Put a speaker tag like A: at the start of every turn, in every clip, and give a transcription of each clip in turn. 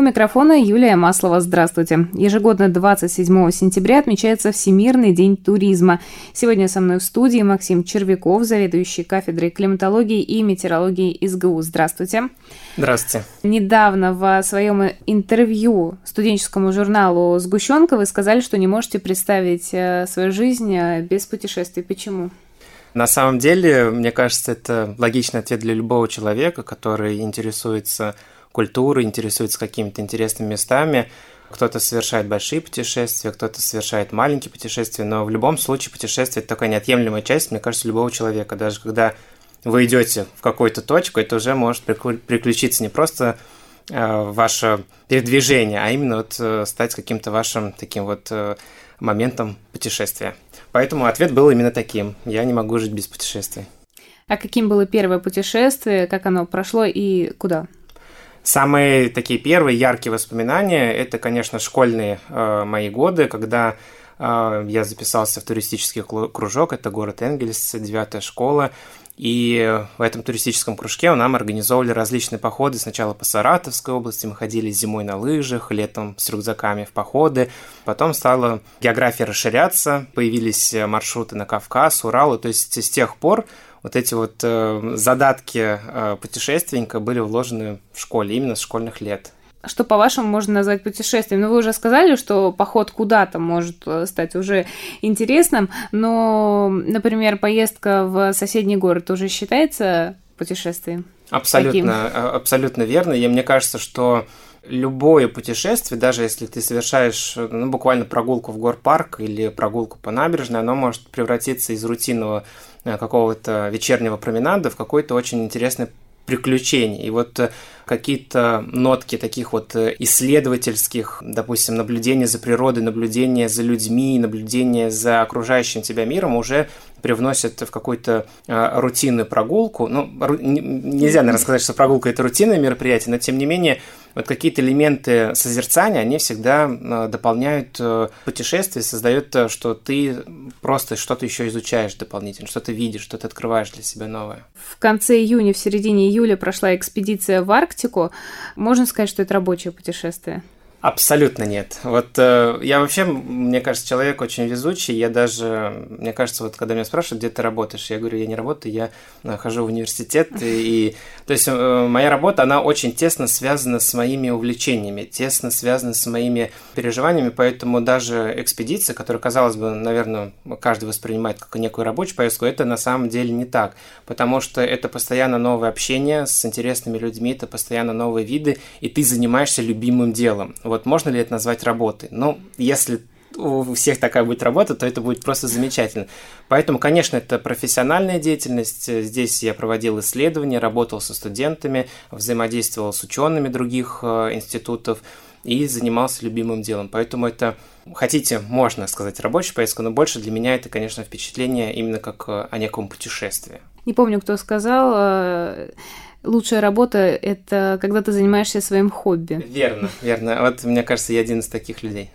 A: У микрофона Юлия Маслова. Здравствуйте. Ежегодно 27 сентября отмечается Всемирный день туризма. Сегодня со мной в студии Максим Червяков, заведующий кафедрой климатологии и метеорологии ИСГУ. Здравствуйте.
B: Здравствуйте.
A: Недавно в своем интервью студенческому журналу «Сгущенка» вы сказали, что не можете представить э, свою жизнь э, без путешествий. Почему?
B: На самом деле, мне кажется, это логичный ответ для любого человека, который интересуется культуры, интересуется какими-то интересными местами. Кто-то совершает большие путешествия, кто-то совершает маленькие путешествия, но в любом случае путешествие – это такая неотъемлемая часть, мне кажется, любого человека. Даже когда вы идете в какую-то точку, это уже может приключиться не просто э, ваше передвижение, а именно вот э, стать каким-то вашим таким вот э, моментом путешествия. Поэтому ответ был именно таким. Я не могу жить без путешествий.
A: А каким было первое путешествие, как оно прошло и куда?
B: Самые такие первые яркие воспоминания – это, конечно, школьные э, мои годы, когда э, я записался в туристический кружок, это город Энгельс, девятая школа, и в этом туристическом кружке нам организовывали различные походы. Сначала по Саратовской области мы ходили зимой на лыжах, летом с рюкзаками в походы. Потом стала география расширяться, появились маршруты на Кавказ, Урал. То есть с тех пор вот эти вот э, задатки э, путешественника были вложены в школе, именно с школьных лет.
A: Что, по-вашему, можно назвать путешествием? Ну, вы уже сказали, что поход куда-то может э, стать уже интересным, но, например, поездка в соседний город уже считается путешествием?
B: Абсолютно, таким? Э, абсолютно верно. И мне кажется, что любое путешествие, даже если ты совершаешь ну, буквально прогулку в горпарк или прогулку по набережной, оно может превратиться из рутинного Э, какого-то вечернего променада в какой-то очень интересный приключений. И вот э, какие-то нотки таких вот э, исследовательских, допустим, наблюдения за природой, наблюдения за людьми, наблюдения за окружающим тебя миром уже привносят в какую-то э, рутинную прогулку. Ну, ру, нельзя, наверное, сказать, что прогулка – это рутинное мероприятие, но, тем не менее, вот какие-то элементы созерцания, они всегда э, дополняют э, путешествие, создают, э, что ты просто что-то еще изучаешь дополнительно, что-то видишь, что-то открываешь для себя новое.
A: В конце июня, в середине июля прошла экспедиция в Арктику. Можно сказать, что это рабочее путешествие?
B: Абсолютно нет. Вот э, я вообще, мне кажется, человек очень везучий. Я даже, мне кажется, вот когда меня спрашивают, где ты работаешь, я говорю, я не работаю, я э, хожу в университет. И, и то есть э, моя работа, она очень тесно связана с моими увлечениями, тесно связана с моими переживаниями, поэтому даже экспедиция, которая, казалось бы, наверное, каждый воспринимает как некую рабочую поездку, это на самом деле не так, потому что это постоянно новое общение с интересными людьми, это постоянно новые виды, и ты занимаешься любимым делом вот можно ли это назвать работой? Ну, если у всех такая будет работа, то это будет просто замечательно. Поэтому, конечно, это профессиональная деятельность. Здесь я проводил исследования, работал со студентами, взаимодействовал с учеными других э, институтов и занимался любимым делом. Поэтому это, хотите, можно сказать рабочая поездка, но больше для меня это, конечно, впечатление именно как э, о неком путешествии.
A: Не помню, кто сказал, э, лучшая работа – это когда ты занимаешься своим хобби.
B: Верно, верно. Вот, мне кажется, я один из таких людей.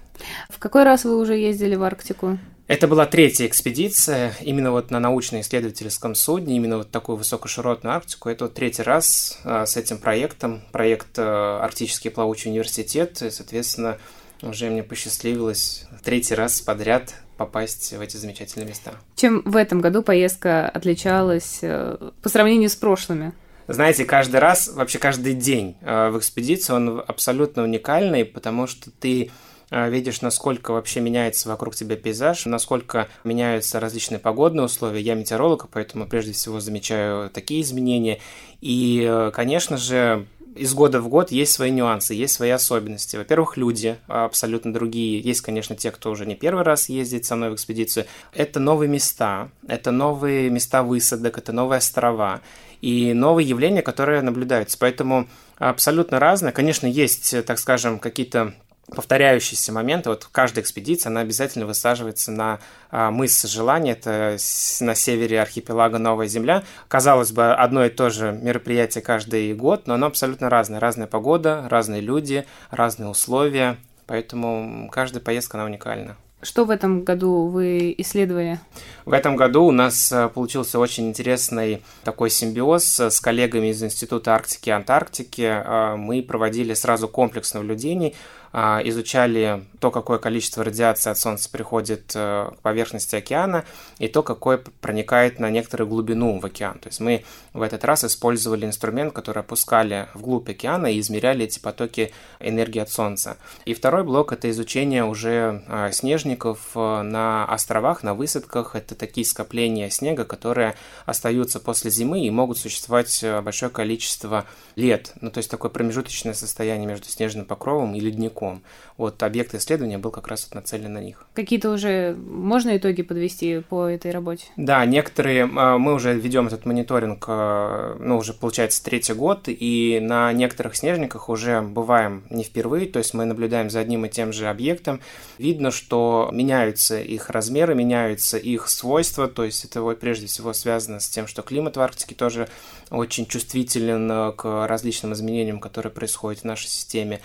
A: В какой раз вы уже ездили в Арктику?
B: Это была третья экспедиция, именно вот на научно-исследовательском судне, именно вот такую высокоширотную Арктику. Это вот третий раз а, с этим проектом, проект а, Арктический плавучий университет. И, соответственно, уже мне посчастливилось третий раз подряд попасть в эти замечательные места.
A: Чем в этом году поездка отличалась э, по сравнению с прошлыми?
B: Знаете, каждый раз, вообще каждый день э, в экспедиции он абсолютно уникальный, потому что ты видишь, насколько вообще меняется вокруг тебя пейзаж, насколько меняются различные погодные условия. Я метеоролог, поэтому прежде всего замечаю такие изменения. И, э, конечно же, из года в год есть свои нюансы, есть свои особенности. Во-первых, люди абсолютно другие. Есть, конечно, те, кто уже не первый раз ездит со мной в экспедицию. Это новые места, это новые места высадок, это новые острова и новые явления, которые наблюдаются. Поэтому абсолютно разное. Конечно, есть, так скажем, какие-то повторяющиеся моменты. Вот каждая экспедиция, она обязательно высаживается на а, мыс Желания, это на севере архипелага Новая Земля. Казалось бы, одно и то же мероприятие каждый год, но оно абсолютно разное. Разная погода, разные люди, разные условия, поэтому каждая поездка, она уникальна.
A: Что в этом году вы исследовали?
B: В этом году у нас э, получился очень интересный такой симбиоз с коллегами из Института Арктики и Антарктики. Э, мы проводили сразу комплекс наблюдений изучали то, какое количество радиации от Солнца приходит э, к поверхности океана, и то, какое проникает на некоторую глубину в океан. То есть мы в этот раз использовали инструмент, который опускали вглубь океана и измеряли эти потоки энергии от Солнца. И второй блок – это изучение уже а, снежников э, на островах, на высадках. Это такие скопления снега, которые остаются после зимы и могут существовать э, большое количество лет. Ну, то есть такое промежуточное состояние между снежным покровом и ледником языком. Вот объект исследования был как раз нацелен на них.
A: Какие-то уже можно итоги подвести по этой работе?
B: Да, некоторые, а, мы уже ведем этот мониторинг, а, ну, уже получается третий год, и на некоторых снежниках уже бываем не впервые, то есть мы наблюдаем за одним и тем же объектом. Видно, что меняются их размеры, меняются их свойства, то есть это вот прежде всего связано с тем, что климат в Арктике тоже очень чувствителен к различным изменениям, которые происходят в нашей системе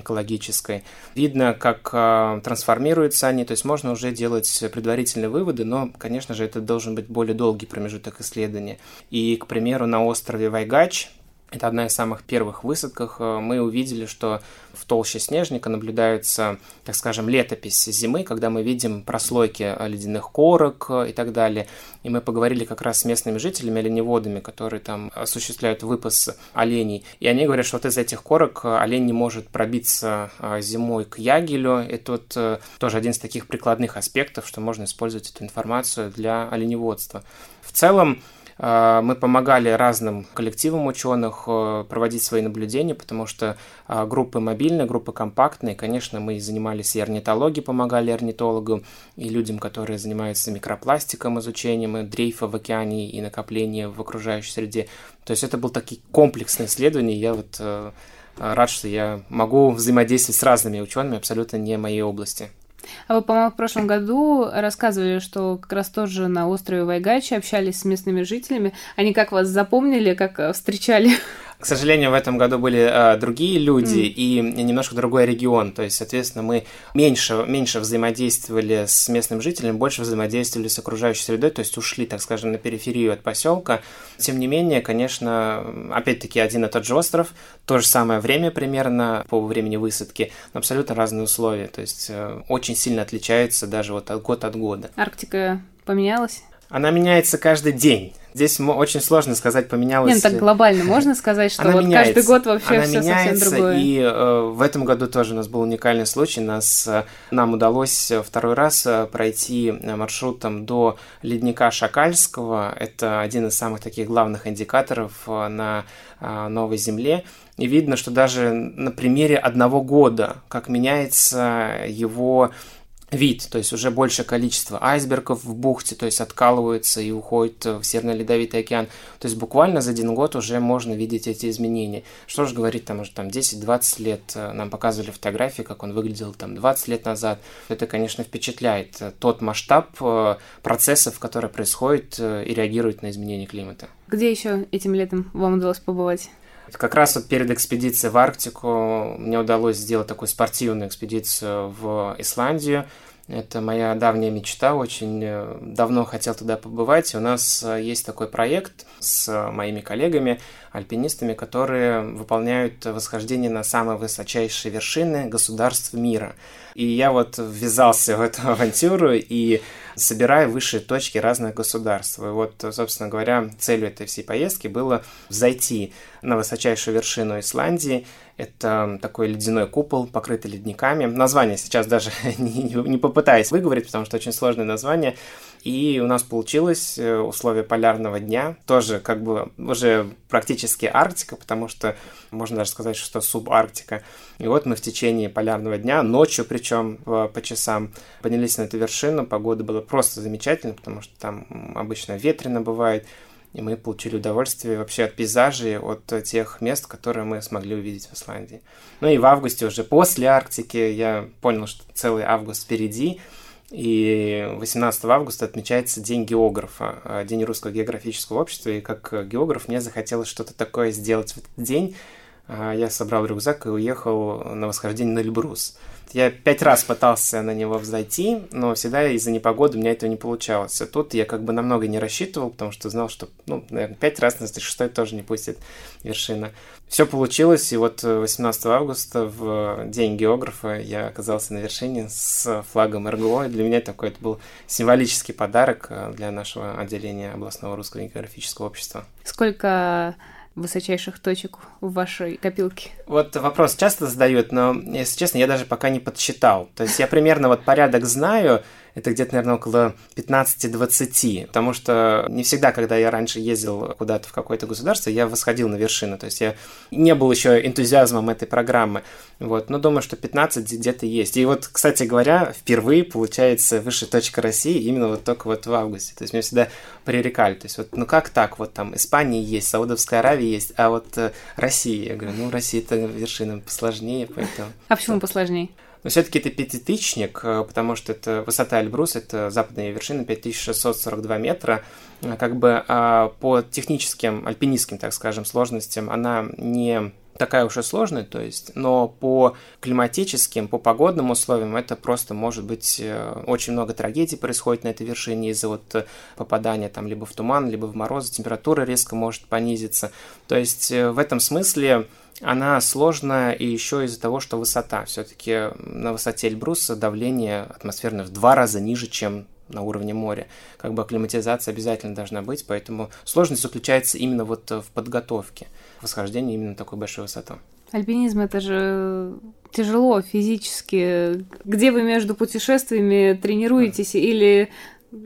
B: экологической. Видно, как э, трансформируются они, то есть можно уже делать предварительные выводы, но, конечно же, это должен быть более долгий промежуток исследования. И, к примеру, на острове Вайгач это одна из самых первых высадках. Э, мы увидели, что в толще снежника наблюдается, так скажем, летопись зимы, когда мы видим прослойки э, ледяных корок э, и так далее. И мы поговорили как раз с местными жителями, оленеводами, которые там осуществляют выпас оленей. И они говорят, что вот из этих корок олень не может пробиться зимой к ягелю. Это вот тоже один из таких прикладных аспектов, что можно использовать эту информацию для оленеводства. В целом, мы помогали разным коллективам ученых э, проводить свои наблюдения, потому что а, группы мобильные, группы компактные. Конечно, мы занимались и орнитологией, помогали орнитологам, и людям, которые занимаются микропластиком, изучением дрейфа в океане и накопления в окружающей среде. То есть это был такие комплексные исследования. Я вот э, рад, что я могу взаимодействовать с разными учеными, абсолютно не моей области.
A: А вы, по-моему, в прошлом году рассказывали, что как раз тоже на острове Вайгачи общались с местными жителями. Они как вас запомнили, как э, встречали?
B: К сожалению, в этом году были э, другие люди mm. и немножко другой регион. То есть, соответственно, мы меньше, меньше взаимодействовали с местным жителем, больше взаимодействовали с окружающей средой, то есть ушли, так скажем, на периферию от поселка. Тем не менее, конечно, опять-таки один и тот же остров, то же самое время примерно по времени высадки, но абсолютно разные условия. То есть, э, очень сильно отличается даже вот от год от года.
A: Арктика поменялась?
B: Она меняется каждый день. Здесь очень сложно сказать, поменялось.
A: Нет, ну так глобально можно сказать, что
B: она
A: вот
B: меняется.
A: каждый год вообще
B: она
A: все
B: меняется,
A: совсем другое.
B: И э, в этом году тоже у нас был уникальный случай. Нас, э, нам удалось второй раз э, пройти маршрутом до ледника Шакальского. Это один из самых таких главных индикаторов э, на э, Новой Земле. И видно, что даже на примере одного года, как меняется его вид, то есть уже большее количество айсбергов в бухте, то есть откалываются и уходят в Северный Ледовитый океан. То есть буквально за один год уже можно видеть эти изменения. Что же говорить, там уже там 10-20 лет э, нам показывали фотографии, как он выглядел там 20 лет назад. Это, конечно, впечатляет э, тот масштаб э, процессов, которые происходят и реагируют на изменения климата.
A: Где еще этим летом вам удалось побывать?
B: Как раз вот перед экспедицией в Арктику мне удалось сделать такую спортивную экспедицию в Исландию. Это моя давняя мечта, очень э, давно хотел туда побывать. У нас э, есть такой проект с моими коллегами, альпинистами, которые выполняют восхождение на самые высочайшие вершины государств мира. И я вот ввязался в эту авантюру и собираю высшие точки разных государств. И вот, собственно говоря, целью этой всей поездки было зайти на высочайшую вершину Исландии. Это такой ледяной купол, покрытый ледниками. Название сейчас даже не, попытаюсь выговорить, потому что очень сложное название. И у нас получилось э, условия полярного дня, тоже как бы уже практически Арктика, потому что можно даже сказать, что субарктика. И вот мы в течение полярного дня, ночью причем по часам, поднялись на эту вершину, погода была просто замечательная, потому что там обычно ветрено бывает, и мы получили удовольствие вообще от пейзажей, от тех мест, которые мы смогли увидеть в Исландии. Ну и в августе, уже после Арктики, я понял, что целый август впереди, и 18 августа отмечается День географа, э, День Русского географического общества. И как географ мне захотелось что-то такое сделать в этот день. Э, я собрал рюкзак и уехал на восхождение на Эльбрус. Я пять раз пытался на него взойти, но всегда из-за непогоды у меня этого не получалось. А тут я как бы намного не рассчитывал, потому что знал, что, ну, наверное, пять раз на шестой тоже не пустит вершина. Все получилось, и вот 18 августа в День географа я оказался на вершине с флагом РГО. И для меня такой это был символический подарок э, для нашего отделения областного русского географического общества.
A: Сколько высочайших точек в вашей копилке?
B: Вот вопрос часто задают, но, если честно, я даже пока не подсчитал. То есть я примерно вот порядок знаю, это где-то, наверное, около 15-20, потому что не всегда, когда я раньше ездил куда-то в какое-то государство, я восходил на вершину, то есть я не был еще энтузиазмом этой программы, вот, но думаю, что 15 где-то есть. И вот, кстати говоря, впервые получается высшая точка России именно вот только вот в августе, то есть меня всегда пререкали, то есть вот, ну как так, вот там Испания есть, Саудовская Аравия есть, а вот э, Россия, я говорю, ну Россия это вершина посложнее, поэтому...
A: А почему посложнее?
B: Но все-таки это пятитысячник, э, потому что это высота Эльбрус, это западная вершина, 5642 метра. Э, как бы а по техническим, альпинистским, так скажем, сложностям она не такая уж и сложная, то есть, но по климатическим, по погодным условиям это просто может быть э, очень много трагедий происходит на этой вершине из-за вот попадания там либо в туман, либо в морозы, температура резко может понизиться. То есть в этом смысле она сложная и еще из-за того, что высота. Все-таки на высоте Эльбруса давление атмосферное в два раза ниже, чем на уровне моря. Как бы акклиматизация обязательно должна быть, поэтому сложность заключается именно вот в подготовке восхождения именно на такую большую высоту.
A: Альпинизм это же тяжело физически. Где вы между путешествиями тренируетесь или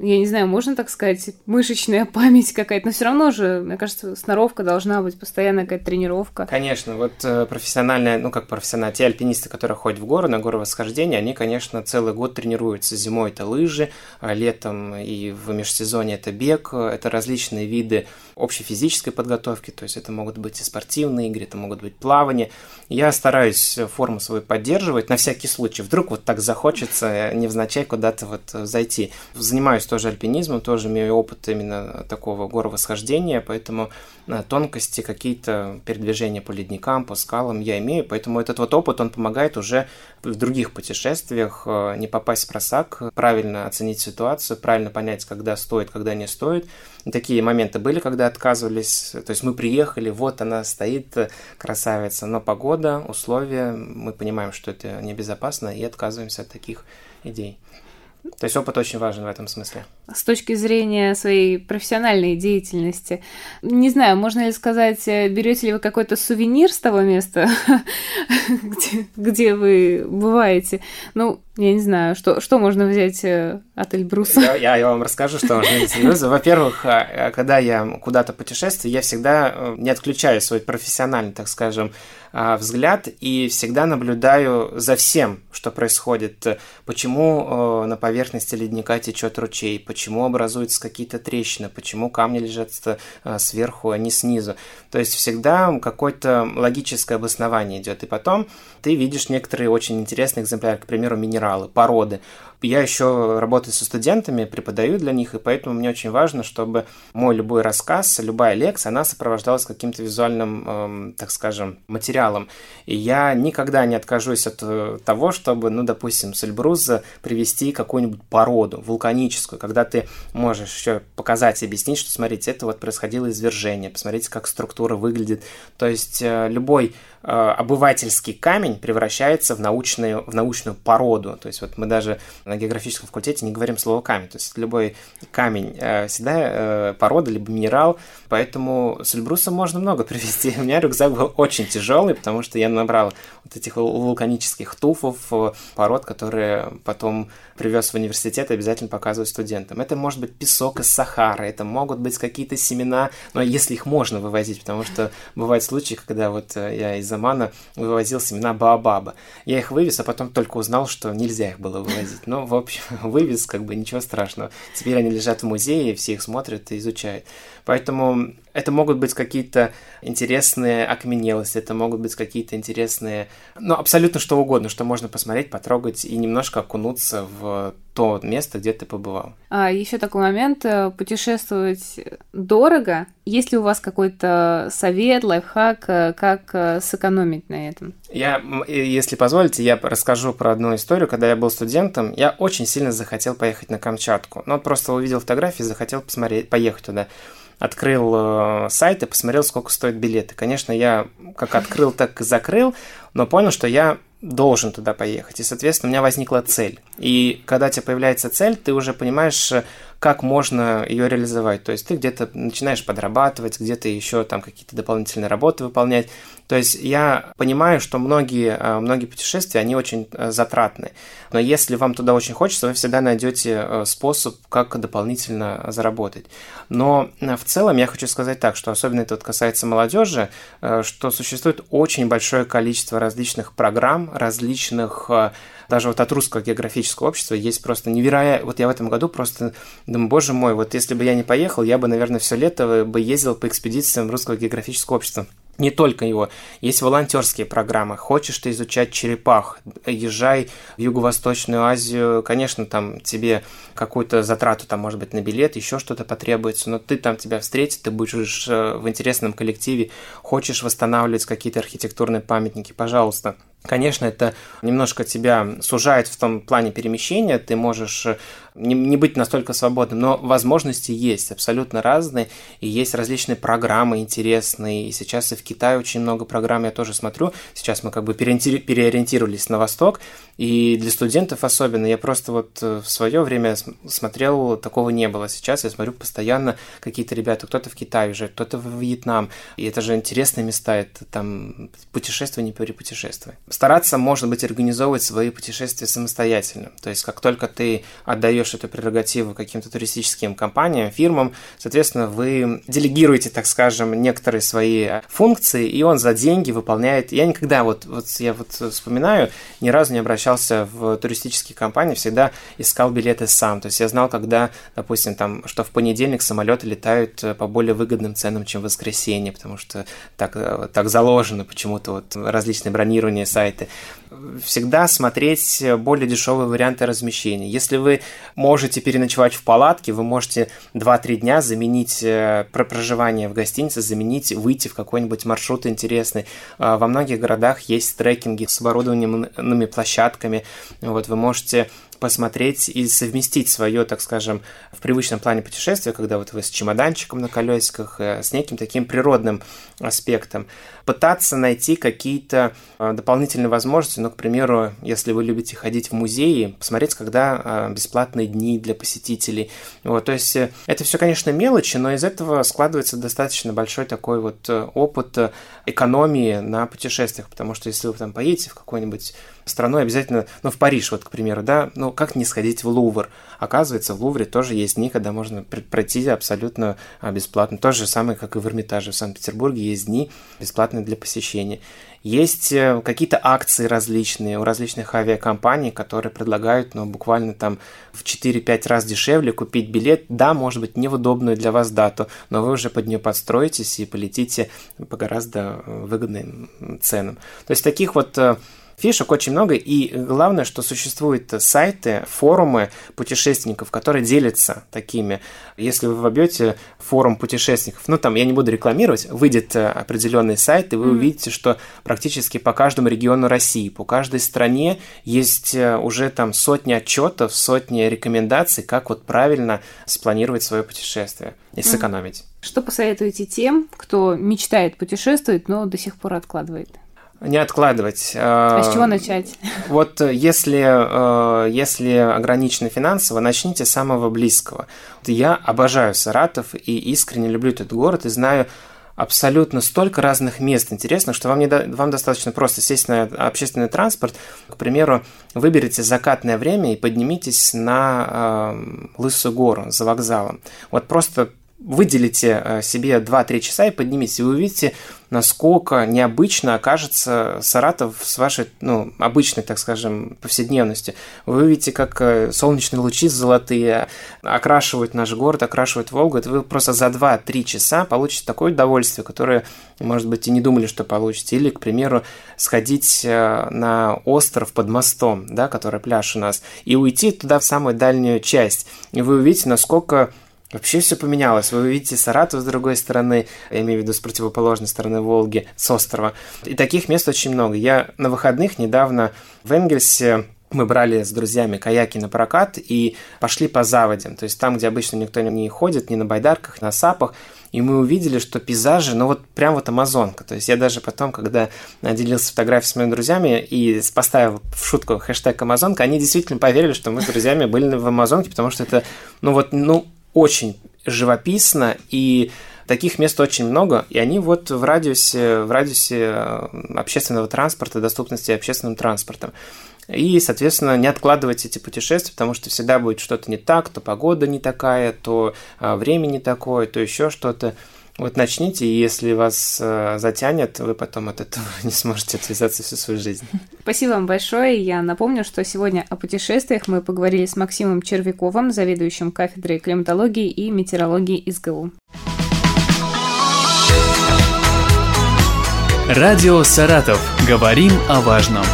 A: я не знаю, можно так сказать, мышечная память какая-то, но все равно же, мне кажется, сноровка должна быть, постоянная какая-то тренировка.
B: Конечно, вот э, профессиональная, ну как профессиональные, те альпинисты, которые ходят в горы, на горы восхождения, они, конечно, целый год тренируются. Зимой это лыжи, а летом и в межсезонье это бег, это различные виды общей физической подготовки, то есть это могут быть и спортивные игры, это могут быть плавания. Я стараюсь форму свою поддерживать на всякий случай. Вдруг вот так захочется невзначай куда-то вот зайти. Занимаюсь тоже альпинизмом, тоже имею опыт именно такого горовосхождения, поэтому э, тонкости, какие-то передвижения по ледникам, по скалам я имею, поэтому этот вот опыт, он помогает уже в других путешествиях э, не попасть в просак, правильно оценить ситуацию, правильно понять, когда стоит, когда не стоит. Такие моменты были, когда отказывались, то есть мы приехали, вот она стоит, красавица, но погода, условия, мы понимаем, что это небезопасно, и отказываемся от таких идей. То есть опыт очень важен в этом смысле.
A: С точки зрения своей профессиональной деятельности, не знаю, можно ли сказать, э, берете ли вы какой-то сувенир с того места, где, где вы бываете? Ну, я не знаю, что, что можно взять э, от Эльбруса?
B: Я, я, вам расскажу, что можно взять от Эльбруса. Во-первых, а, когда я куда-то путешествую, я всегда э, не отключаю свой профессиональный, так скажем, а, взгляд и всегда наблюдаю за всем, что происходит. Почему на поверхности ледника течет ручей, почему образуются какие-то трещины, почему камни лежат э, сверху, а не снизу. То есть всегда какое-то логическое обоснование идет. И потом ты видишь некоторые очень интересные экземпляры, к примеру, минералы, породы. Я еще работаю со студентами, преподаю для них, и поэтому мне очень важно, чтобы мой любой рассказ, любая лекция, она сопровождалась каким-то визуальным, э, так скажем, материалом. И я никогда не откажусь от э, того, чтобы, ну, допустим, с Эльбруза привести какую-нибудь породу вулканическую, когда ты можешь еще показать и объяснить, что, смотрите, это вот происходило извержение, посмотрите, как структура выглядит. То есть э, любой э, обывательский камень превращается в научную, в научную породу. То есть вот мы даже на географическом факультете не говорим слово камень. То есть любой камень э, всегда э, порода, либо минерал. Поэтому с Эльбрусом можно много привезти. У меня рюкзак был очень тяжелый, потому что я набрал вот этих вулканических туфов, э, пород, которые потом привез в университет и обязательно показываю студентам. Это может быть песок из Сахары, это могут быть какие-то семена, но если их можно вывозить, потому что бывают случаи, когда вот я из Амана вывозил семена Баобаба. Я их вывез, а потом только узнал, что нельзя их было вывозить. Но ну, в общем, вывез, как бы ничего страшного. Теперь они лежат в музее, все их смотрят и изучают. Поэтому это могут быть какие-то интересные окаменелости, это могут быть какие-то интересные, ну, абсолютно что угодно, что можно посмотреть, потрогать и немножко окунуться в то место, где ты побывал.
A: А еще такой момент, э, путешествовать дорого. Есть ли у вас какой-то совет, лайфхак, э, как э, сэкономить на этом?
B: Я, если позволите, я расскажу про одну историю. Когда я был студентом, я очень сильно захотел поехать на Камчатку. Ну, просто увидел фотографии, захотел посмотреть, поехать туда открыл э, сайт и посмотрел, сколько стоят билеты. Конечно, я как открыл, так и закрыл, но понял, что я должен туда поехать. И, соответственно, у меня возникла цель. И когда у тебя появляется цель, ты уже понимаешь, как можно ее реализовать. То есть ты где-то начинаешь подрабатывать, где-то еще там какие-то дополнительные работы выполнять. То есть я понимаю, что многие, э, многие путешествия, они очень э, затратны. Но если вам туда очень хочется, вы всегда найдете э, способ, как дополнительно заработать. Но в целом я хочу сказать так, что особенно это вот касается молодежи, что существует очень большое количество различных программ, различных даже вот от русского географического общества есть просто невероятно... Вот я в этом году просто думаю, боже мой, вот если бы я не поехал, я бы, наверное, все лето бы ездил по экспедициям русского географического общества не только его. Есть волонтерские программы. Хочешь ты изучать черепах, езжай в Юго-Восточную Азию. Конечно, там тебе какую-то затрату, там, может быть, на билет, еще что-то потребуется, но ты там тебя встретит, ты будешь э, в интересном коллективе. Хочешь восстанавливать какие-то архитектурные памятники, пожалуйста. Конечно, это немножко тебя сужает в том плане перемещения, ты можешь э, не, не быть настолько свободным, но возможности есть абсолютно разные, и есть различные программы интересные, и сейчас и в Китае очень много программ я тоже смотрю, сейчас мы как бы переориентировались на восток, и для студентов особенно, я просто вот э, в свое время смотрел, такого не было, сейчас я смотрю постоянно какие-то ребята, кто-то в Китае уже, кто-то в Вьетнам, и это же интересные места, это там путешествие не перепутешествие. Стараться, может быть, организовывать свои путешествия самостоятельно, то есть как только ты отдаешь отдаешь эту прерогативу каким-то туристическим компаниям, фирмам, соответственно, вы делегируете, так скажем, некоторые свои функции, и он за деньги выполняет. Я никогда, вот, вот я вот вспоминаю, ни разу не обращался в туристические компании, всегда искал билеты сам. То есть я знал, когда, допустим, там, что в понедельник самолеты летают по более выгодным ценам, чем в воскресенье, потому что так, так заложено почему-то вот различные бронирования сайты. Всегда смотреть более дешевые варианты размещения. Если вы можете переночевать в палатке, вы можете 2-3 дня заменить э, проживание в гостинице, заменить, выйти в какой-нибудь маршрут интересный. А, во многих городах есть трекинги с оборудованными площадками. Вот вы можете посмотреть и совместить свое, так скажем, в привычном плане путешествия, когда вот вы с чемоданчиком на колесиках, э, с неким таким природным аспектом, пытаться найти какие-то э, дополнительные возможности, ну, к примеру, если вы любите ходить в музеи, посмотреть, когда э, бесплатные дни для посетителей. Вот, то есть это все, конечно, мелочи, но из этого складывается достаточно большой такой вот опыт экономии на путешествиях, потому что если вы там поедете в какой-нибудь страну, обязательно, ну, в Париж, вот, к примеру, да, ну, как не сходить в Лувр? Оказывается, в Лувре тоже есть дни, когда можно пройти абсолютно а, бесплатно. То же самое, как и в Эрмитаже в Санкт-Петербурге, есть дни бесплатные для посещения. Есть э, какие-то акции различные у различных авиакомпаний, которые предлагают, ну, буквально там в 4-5 раз дешевле купить билет, да, может быть, не в удобную для вас дату, но вы уже под нее подстроитесь и полетите по гораздо э, выгодным ценам. То есть таких вот э, Фишек очень много, и главное, что существуют сайты, форумы путешественников, которые делятся такими. Если вы вобьете форум путешественников, ну там я не буду рекламировать, выйдет э, определенный сайт, и вы mm-hmm. увидите, что практически по каждому региону России, по каждой стране есть э, уже там сотни отчетов, сотни рекомендаций, как вот правильно спланировать свое путешествие и сэкономить.
A: Что посоветуете тем, кто мечтает путешествовать, но до сих пор откладывает?
B: Не откладывать.
A: А с чего начать?
B: Вот э, если, э, если ограничены финансово, начните с самого близкого. Я обожаю Саратов и искренне люблю этот город и знаю абсолютно столько разных мест интересных, что вам, не до... вам достаточно просто сесть на общественный транспорт. К примеру, выберите закатное время и поднимитесь на э, Лысую гору за вокзалом. Вот просто выделите э, себе 2-3 часа и поднимите, вы увидите, насколько необычно окажется Саратов с вашей, ну, обычной, так скажем, повседневностью. Вы увидите, как э, солнечные лучи золотые окрашивают наш город, окрашивают Волгу. Это вы просто за 2-3 часа получите такое удовольствие, которое, может быть, и не думали, что получите. Или, к примеру, сходить э, на остров под мостом, да, который пляж у нас, и уйти туда в самую дальнюю часть. И вы увидите, насколько Вообще все поменялось. Вы увидите Саратов с другой стороны, я имею в виду с противоположной стороны Волги, с острова. И таких мест очень много. Я на выходных недавно в Энгельсе мы брали с друзьями каяки на прокат и пошли по заводям, то есть там, где обычно никто не ходит, ни на байдарках, на сапах, и мы увидели, что пейзажи, ну вот прям вот Амазонка. То есть я даже потом, когда делился фотографией с моими друзьями и поставил в шутку хэштег Амазонка, они действительно поверили, что мы с друзьями были в Амазонке, потому что это, ну вот, ну, очень живописно и таких мест очень много, и они вот в радиусе, в радиусе э, общественного транспорта, доступности общественным транспортом. И, соответственно, не откладывать эти путешествия, потому что всегда будет что-то не так, то погода не такая, то э, время не такое, то еще что-то. Вот начните, и если вас э, затянет, вы потом от этого не сможете отвязаться всю свою жизнь.
A: Спасибо вам большое. Я напомню, что сегодня о путешествиях мы поговорили с Максимом Червяковым, заведующим кафедрой климатологии и метеорологии ИСГУ.
C: Радио «Саратов». Говорим о важном.